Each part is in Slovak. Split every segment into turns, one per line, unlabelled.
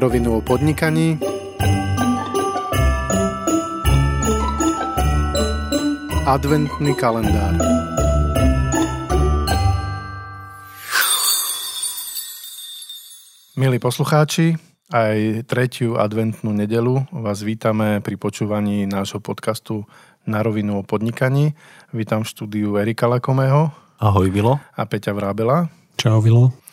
na rovinu o podnikaní Adventný kalendár Milí poslucháči, aj tretiu adventnú nedelu vás vítame pri počúvaní nášho podcastu Na rovinu o podnikaní. Vítam v štúdiu Erika Lakomého.
Ahoj Vilo.
A Peťa Vrábela.
Čau Vilo.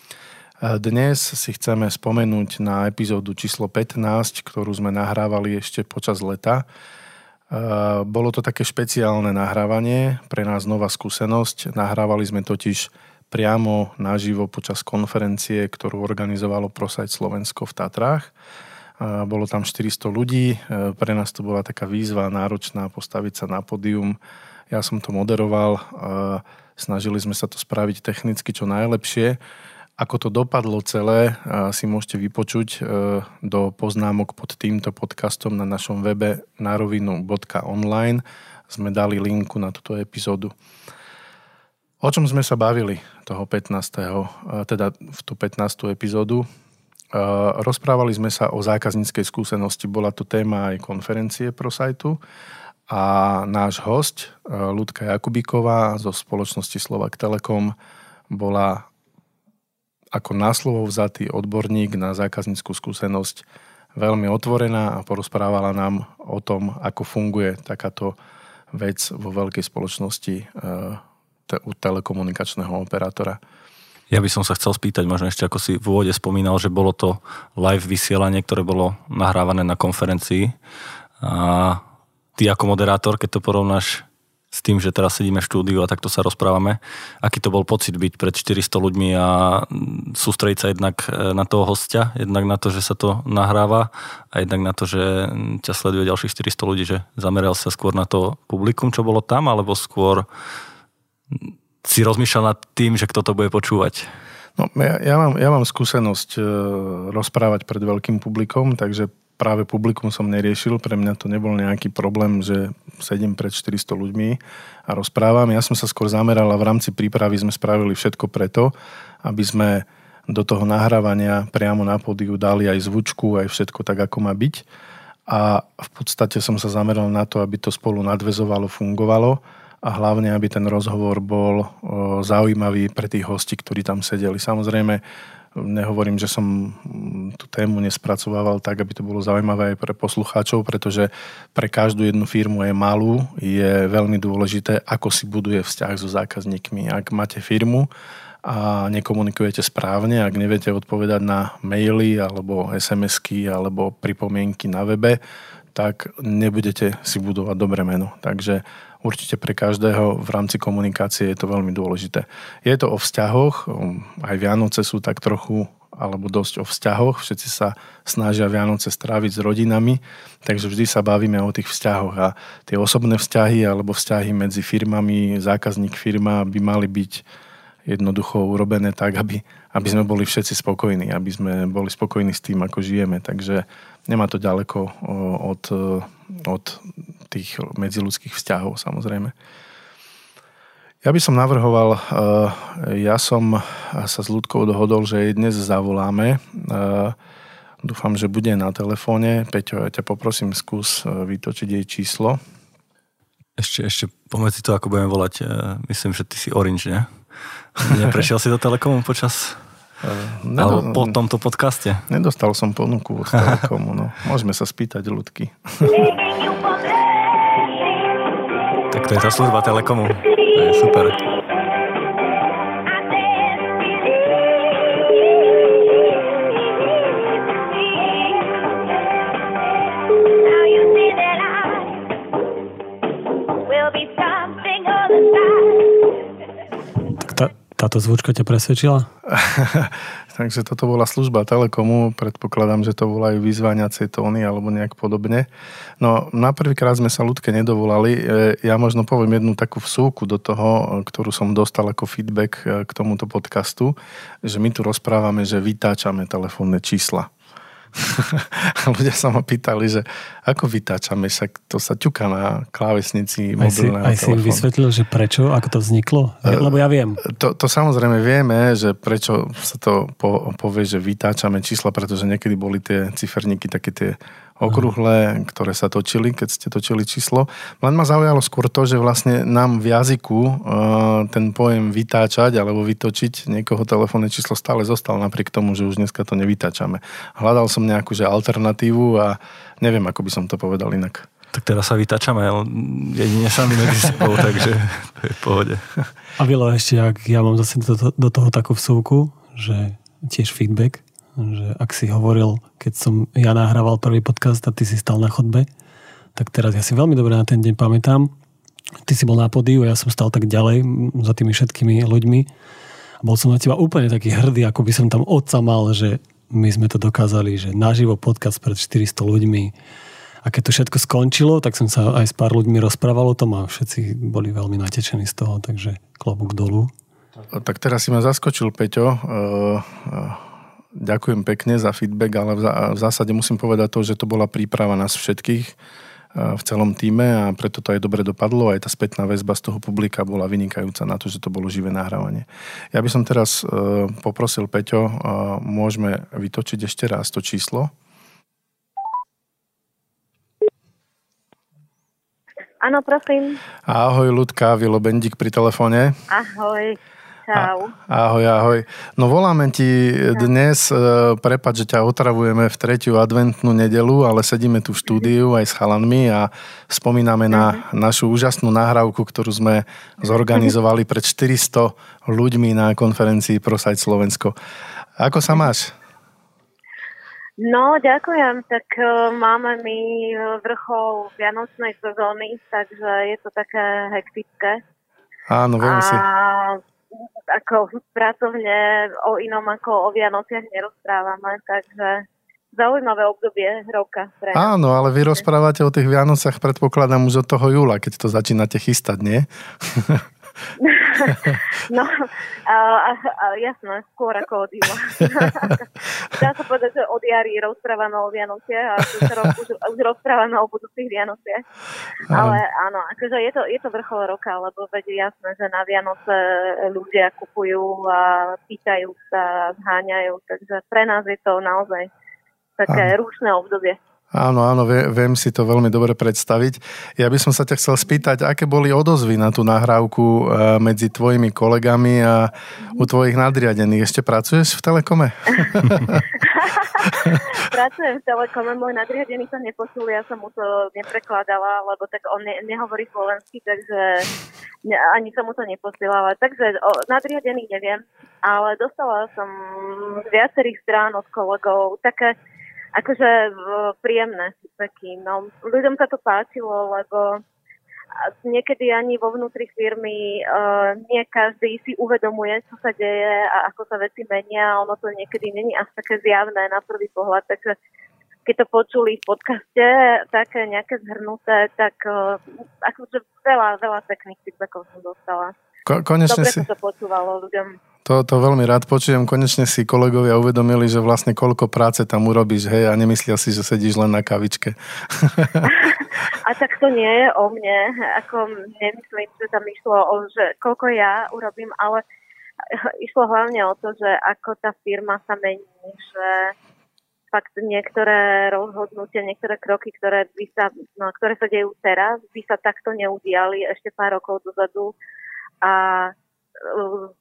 Dnes si chceme spomenúť na epizódu číslo 15, ktorú sme nahrávali ešte počas leta. Bolo to také špeciálne nahrávanie, pre nás nová skúsenosť. Nahrávali sme totiž priamo naživo počas konferencie, ktorú organizovalo ProSite Slovensko v Tatrách. Bolo tam 400 ľudí, pre nás to bola taká výzva náročná postaviť sa na pódium. Ja som to moderoval, snažili sme sa to spraviť technicky čo najlepšie ako to dopadlo celé, si môžete vypočuť e, do poznámok pod týmto podcastom na našom webe narovinu.online. Sme dali linku na túto epizódu. O čom sme sa bavili toho 15. E, teda v tú 15. epizódu? Rozprávali sme sa o zákazníckej skúsenosti. Bola to téma aj konferencie pro sajtu a náš host Ľudka Jakubíková zo spoločnosti Slovak Telekom bola ako náslovo vzatý odborník na zákazníckú skúsenosť veľmi otvorená a porozprávala nám o tom, ako funguje takáto vec vo veľkej spoločnosti e, u telekomunikačného operátora.
Ja by som sa chcel spýtať, možno ešte ako si v úvode spomínal, že bolo to live vysielanie, ktoré bolo nahrávané na konferencii. A ty ako moderátor, keď to porovnáš s tým, že teraz sedíme v štúdiu a takto sa rozprávame. Aký to bol pocit byť pred 400 ľuďmi a sústrediť sa jednak e, na toho hostia, jednak na to, že sa to nahráva a jednak na to, že ťa sleduje ďalších 400 ľudí, že zameral sa skôr na to publikum, čo bolo tam, alebo skôr si rozmýšľal nad tým, že kto to bude počúvať?
No, ja, ja, mám, ja mám skúsenosť e, rozprávať pred veľkým publikom, takže práve publikum som neriešil, pre mňa to nebol nejaký problém, že sedím pred 400 ľuďmi a rozprávam. Ja som sa skôr zameral a v rámci prípravy sme spravili všetko preto, aby sme do toho nahrávania priamo na pódiu dali aj zvučku, aj všetko tak, ako má byť. A v podstate som sa zameral na to, aby to spolu nadvezovalo, fungovalo a hlavne, aby ten rozhovor bol zaujímavý pre tých hostí, ktorí tam sedeli. Samozrejme, Nehovorím, že som mm, tú tému nespracovával tak, aby to bolo zaujímavé aj pre poslucháčov, pretože pre každú jednu firmu je malú, je veľmi dôležité, ako si buduje vzťah so zákazníkmi. Ak máte firmu a nekomunikujete správne, ak neviete odpovedať na maily alebo SMS-ky alebo pripomienky na webe, tak nebudete si budovať dobré meno. Takže určite pre každého v rámci komunikácie je to veľmi dôležité. Je to o vzťahoch, aj Vianoce sú tak trochu alebo dosť o vzťahoch. Všetci sa snažia Vianoce stráviť s rodinami, takže vždy sa bavíme o tých vzťahoch a tie osobné vzťahy alebo vzťahy medzi firmami, zákazník firma by mali byť jednoducho urobené tak, aby, aby sme boli všetci spokojní, aby sme boli spokojní s tým, ako žijeme. Takže nemá to ďaleko od, od tých medziludských vzťahov samozrejme. Ja by som navrhoval, ja som sa s ľudkou dohodol, že jej dnes zavoláme. Dúfam, že bude na telefóne. Peťo, ja ťa poprosím, skús vytočiť jej číslo.
Ešte, ešte pomedzi to, ako budeme volať, myslím, že ty si Orange, ne? Neprešiel si do Telekomu počas Nedo, Alebo po tomto podcaste?
Nedostal som ponuku od Telekomu, no. Môžeme sa spýtať ľudky.
to je tá služba Telekomu. To je super.
Táto zvučka ťa presvedčila?
Takže toto bola služba Telekomu, predpokladám, že to volajú vyzváňacie tóny alebo nejak podobne. No na prvýkrát sme sa ľudke nedovolali. E, ja možno poviem jednu takú vsúku do toho, ktorú som dostal ako feedback e, k tomuto podcastu, že my tu rozprávame, že vytáčame telefónne čísla. ľudia sa ma pýtali, že ako vytáčame, však to sa ťuká na klávesnici mobilného
aj si, aj si vysvetlil, že prečo, ako to vzniklo? Uh, Lebo ja viem.
To, to samozrejme vieme, že prečo sa to po, povie, že vytáčame čísla, pretože niekedy boli tie ciferníky také tie okrúhle, ktoré sa točili, keď ste točili číslo. Len ma zaujalo skôr to, že vlastne nám v jazyku uh, ten pojem vytáčať alebo vytočiť niekoho telefónne číslo stále zostal napriek tomu, že už dneska to nevytáčame. Hľadal som nejakú že alternatívu a neviem, ako by som to povedal inak.
Tak teraz sa vytačame jedine sami medzi sebou, takže to je v pohode.
A Vilo, ešte, ak ja mám zase do, do toho takú vsúku, že tiež feedback, že ak si hovoril, keď som ja nahrával prvý podcast a ty si stal na chodbe, tak teraz ja si veľmi dobre na ten deň pamätám. Ty si bol na podiu, ja som stal tak ďalej za tými všetkými ľuďmi. Bol som na teba úplne taký hrdý, ako by som tam otca mal, že my sme to dokázali, že naživo podcast pred 400 ľuďmi. A keď to všetko skončilo, tak som sa aj s pár ľuďmi rozprával o tom a všetci boli veľmi natečení z toho, takže klobúk dolu.
Tak teraz si ma zaskočil, Peťo. Uh, uh ďakujem pekne za feedback, ale v zásade musím povedať to, že to bola príprava nás všetkých v celom týme a preto to aj dobre dopadlo. Aj tá spätná väzba z toho publika bola vynikajúca na to, že to bolo živé nahrávanie. Ja by som teraz e, poprosil Peťo, e, môžeme vytočiť ešte raz to číslo.
Áno, prosím.
Ahoj, Ľudka, Vilo Bendik pri telefóne.
Ahoj. Čau.
Ahoj, ahoj. No voláme ti dnes, e, prepad, že ťa otravujeme v tretiu adventnú nedelu, ale sedíme tu v štúdiu aj s chalanmi a spomíname na mhm. našu úžasnú nahrávku, ktorú sme zorganizovali pred 400 ľuďmi na konferencii ProSite Slovensko. Ako sa máš?
No, ďakujem. Tak uh, máme my vrchol Vianočnej sezóny, takže je to také hektické.
Áno, viem a...
ako pracovne o inom ako o Vianociach nerozprávame, takže zaujímavé obdobie roka. Pre
Áno, ale vy rozprávate o tých Vianociach predpokladám už od toho júla, keď to začínate chystať, nie?
no, a, a, a, jasné, skôr ako od júla. Dá sa povedať, že od jary rozprávame o Vianociach a už, už rozprávame o budúcich Vianociach. Ale áno, akože je to, je to vrchol roka, lebo veď jasné, že na Vianoce ľudia kupujú a pýtajú sa, zháňajú, takže pre nás je to naozaj také rúšne obdobie.
Áno, áno, viem si to veľmi dobre predstaviť. Ja by som sa ťa chcel spýtať, aké boli odozvy na tú nahrávku e, medzi tvojimi kolegami a u tvojich nadriadených. Ešte pracuješ v Telekome?
Pracujem v Telekome, môj nadriadený sa nepočul, ja som mu to neprekladala, lebo tak on ne, nehovorí slovensky, takže ne, ani som mu to neposielala. Takže o, nadriadený neviem, ale dostala som z viacerých strán od kolegov také akože príjemné feedbacky. No, ľuďom sa to páčilo, lebo niekedy ani vo vnútri firmy uh, nie každý si uvedomuje, čo sa deje a ako sa veci menia. Ono to niekedy není až také zjavné na prvý pohľad, takže keď to počuli v podcaste, také nejaké zhrnuté, tak uh, akože veľa, veľa pekných feedbackov som dostala.
Ko- konečne
Dobre
si...
sa to počúvalo ľuďom.
To, to veľmi rád počujem. Konečne si kolegovia uvedomili, že vlastne koľko práce tam urobíš, hej, a nemyslia si, že sedíš len na kavičke.
A tak to nie je o mne. Ako nemyslím, že tam išlo o, že koľko ja urobím, ale išlo hlavne o to, že ako tá firma sa mení, že fakt niektoré rozhodnutia, niektoré kroky, ktoré, by sa, no, ktoré sa dejú teraz, by sa takto neudiali ešte pár rokov dozadu. A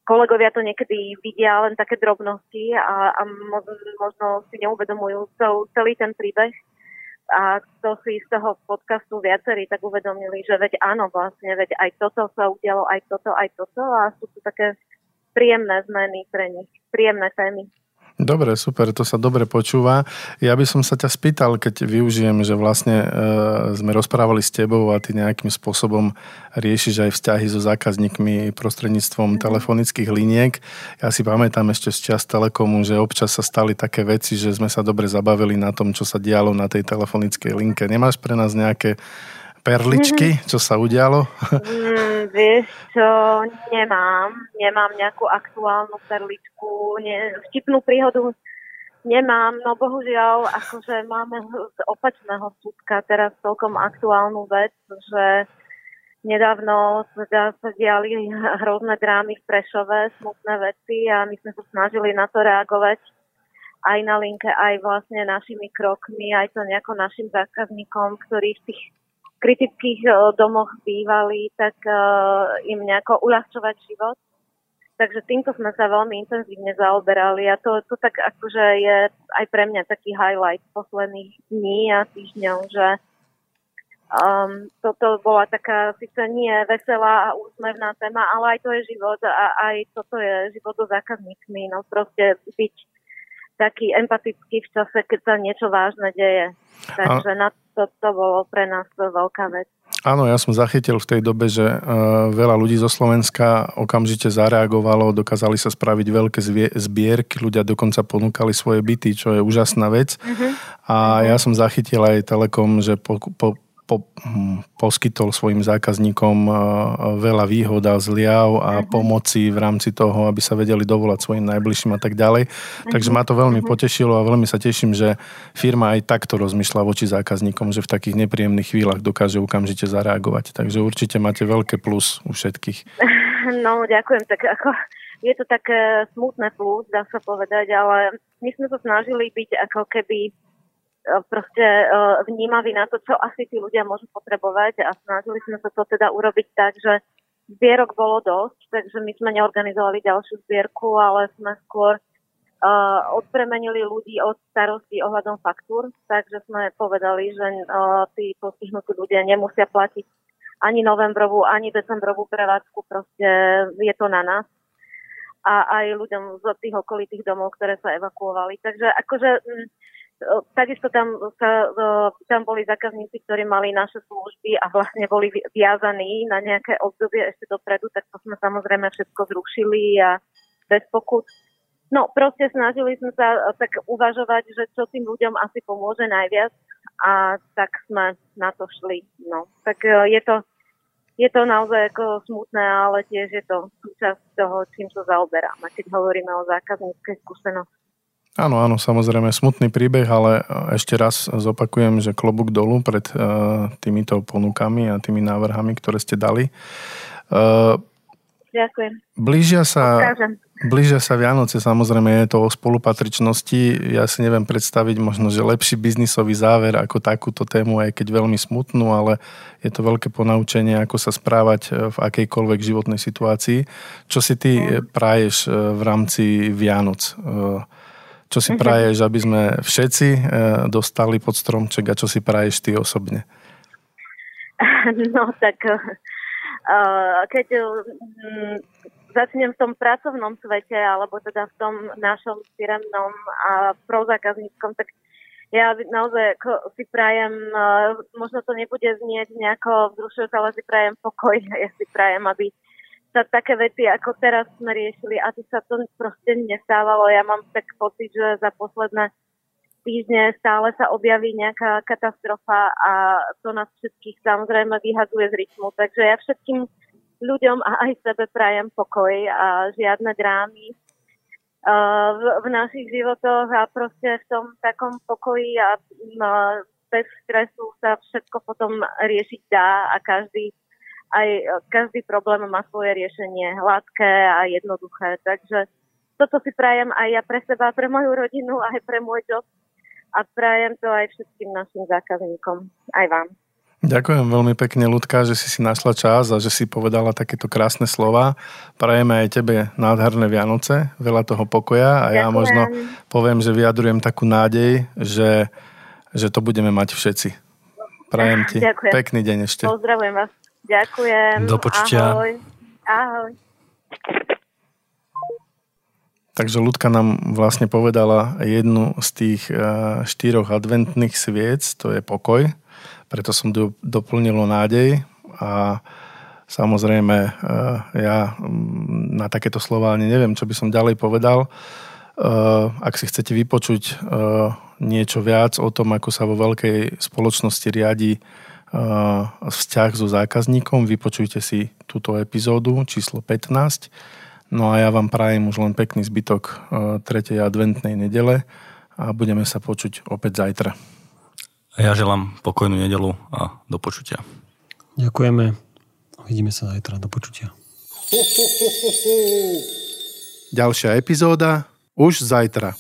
kolegovia to niekedy vidia len také drobnosti a, a možno si neuvedomujú celý ten príbeh. A to si z toho podcastu viacerí tak uvedomili, že veď áno, vlastne, veď aj toto sa udialo, aj toto, aj toto a sú to také príjemné zmeny pre nich, príjemné témy.
Dobre, super, to sa dobre počúva. Ja by som sa ťa spýtal, keď využijem, že vlastne e, sme rozprávali s tebou a ty nejakým spôsobom riešiš aj vzťahy so zákazníkmi prostredníctvom mm. telefonických liniek. Ja si pamätám ešte z čas Telekomu, že občas sa stali také veci, že sme sa dobre zabavili na tom, čo sa dialo na tej telefonickej linke. Nemáš pre nás nejaké perličky, čo sa udialo?
Mm, vieš čo, nemám. Nemám nejakú aktuálnu perličku. Nie, vtipnú príhodu Nemám, no bohužiaľ, akože máme z opačného súdka teraz celkom aktuálnu vec, že nedávno sa diali hrozné drámy v Prešove, smutné veci a my sme sa snažili na to reagovať aj na linke, aj vlastne našimi krokmi, aj to nejako našim zákazníkom, ktorí v tých kritických eh, domoch bývali, tak uh, im nejako uľahčovať život. Takže týmto sme sa veľmi intenzívne zaoberali a to, to tak akože je aj pre mňa taký highlight posledných dní a týždňov, že um, toto bola taká síce nie veselá a úsmevná téma, ale aj to je život a aj toto je život so zákazníkmi. No proste byť taký empatický v čase, keď sa niečo vážne deje. Takže a... na to, to bolo pre nás veľká vec.
Áno, ja som zachytil v tej dobe, že uh, veľa ľudí zo Slovenska okamžite zareagovalo, dokázali sa spraviť veľké zbierky, ľudia dokonca ponúkali svoje byty, čo je úžasná vec. Uh-huh. A ja som zachytil aj Telekom, že po, po, po, hm, poskytol svojim zákazníkom uh, veľa výhod a zliav a uh-huh. pomoci v rámci toho, aby sa vedeli dovolať svojim najbližším a tak ďalej. Takže ma to veľmi uh-huh. potešilo a veľmi sa teším, že firma aj takto rozmýšľa voči zákazníkom, že v takých nepríjemných chvíľach dokáže okamžite zareagovať. Takže určite máte veľké plus u všetkých.
No, ďakujem. Tak ako je to také smutné plus, dá sa povedať, ale my sme sa snažili byť ako keby proste e, vnímaví na to, čo asi tí ľudia môžu potrebovať a snažili sme sa to teda urobiť tak, že zbierok bolo dosť, takže my sme neorganizovali ďalšiu zbierku, ale sme skôr uh, odpremenili ľudí od starostí ohľadom faktúr, takže sme povedali, že uh, tí postihnutí ľudia nemusia platiť ani novembrovú, ani decembrovú prevádzku, proste je to na nás a aj ľuďom z tých okolitých domov, ktoré sa evakuovali. Takže akože mm, Takisto tam, sa, tam boli zákazníci, ktorí mali naše služby a vlastne boli viazaní na nejaké obdobie ešte dopredu, tak to sme samozrejme všetko zrušili a bez pokut. No proste snažili sme sa tak uvažovať, že čo tým ľuďom asi pomôže najviac a tak sme na to šli. No, tak e, je to, je to naozaj ako smutné, ale tiež je to súčasť toho, čím sa zaoberáme, keď hovoríme o zákazníckej skúsenosti.
Áno, áno, samozrejme smutný príbeh, ale e, ešte raz zopakujem, že klobúk dolu pred uh, týmito ponukami a tými návrhami, ktoré ste dali.
Uh, Ďakujem.
Blížia sa, blížia sa Vianoce, samozrejme je to o spolupatričnosti. Ja si neviem predstaviť možno, že lepší biznisový záver ako takúto tému, aj keď veľmi smutnú, ale je to veľké ponaučenie, ako sa správať v akejkoľvek životnej situácii. Čo si ty no. praješ v rámci Vianoc? Čo si mhm. praješ, aby sme všetci eh, dostali pod stromček a čo si praješ ty osobne?
No tak uh, keď um, začnem v tom pracovnom svete, alebo teda v tom našom firemnom a prozákazníckom, tak ja naozaj si prajem, možno to nebude znieť nejako vzrušujúce, ale si prajem pokoj. Ja si prajem, aby sa také veci, ako teraz sme riešili, a sa to proste nestávalo. Ja mám tak pocit, že za posledné týždne stále sa objaví nejaká katastrofa a to nás všetkých samozrejme vyhadzuje z rytmu. Takže ja všetkým ľuďom a aj sebe prajem pokoj a žiadne drámy v, v našich životoch a proste v tom takom pokoji a bez stresu sa všetko potom riešiť dá a každý aj e, každý problém má svoje riešenie hladké a jednoduché. Takže toto si prajem aj ja pre seba, pre moju rodinu, aj pre môj job a prajem to aj všetkým našim zákazníkom, aj vám.
Ďakujem veľmi pekne, Ľudka, že si si našla čas a že si povedala takéto krásne slova. Prajeme aj tebe nádherné Vianoce, veľa toho pokoja a Ďakujem. ja možno poviem, že vyjadrujem takú nádej, že, že to budeme mať všetci. Prajem ti Ďakujem. pekný deň ešte.
Pozdravujem vás. Ďakujem.
Do počutia.
Ahoj. Ahoj.
Takže Ľudka nám vlastne povedala jednu z tých eh, štyroch adventných sviec, to je pokoj. Preto som do, doplnil nádej a samozrejme eh, ja mm, na takéto slova ani neviem, čo by som ďalej povedal. Eh, ak si chcete vypočuť niečo viac o tom, ako sa vo veľkej spoločnosti riadi vzťah so zákazníkom. Vypočujte si túto epizódu číslo 15. No a ja vám prajem už len pekný zbytok 3. adventnej nedele a budeme sa počuť opäť zajtra.
A ja želám pokojnú nedelu a do počutia.
Ďakujeme. Vidíme sa zajtra. Do počutia.
Ďalšia epizóda už zajtra.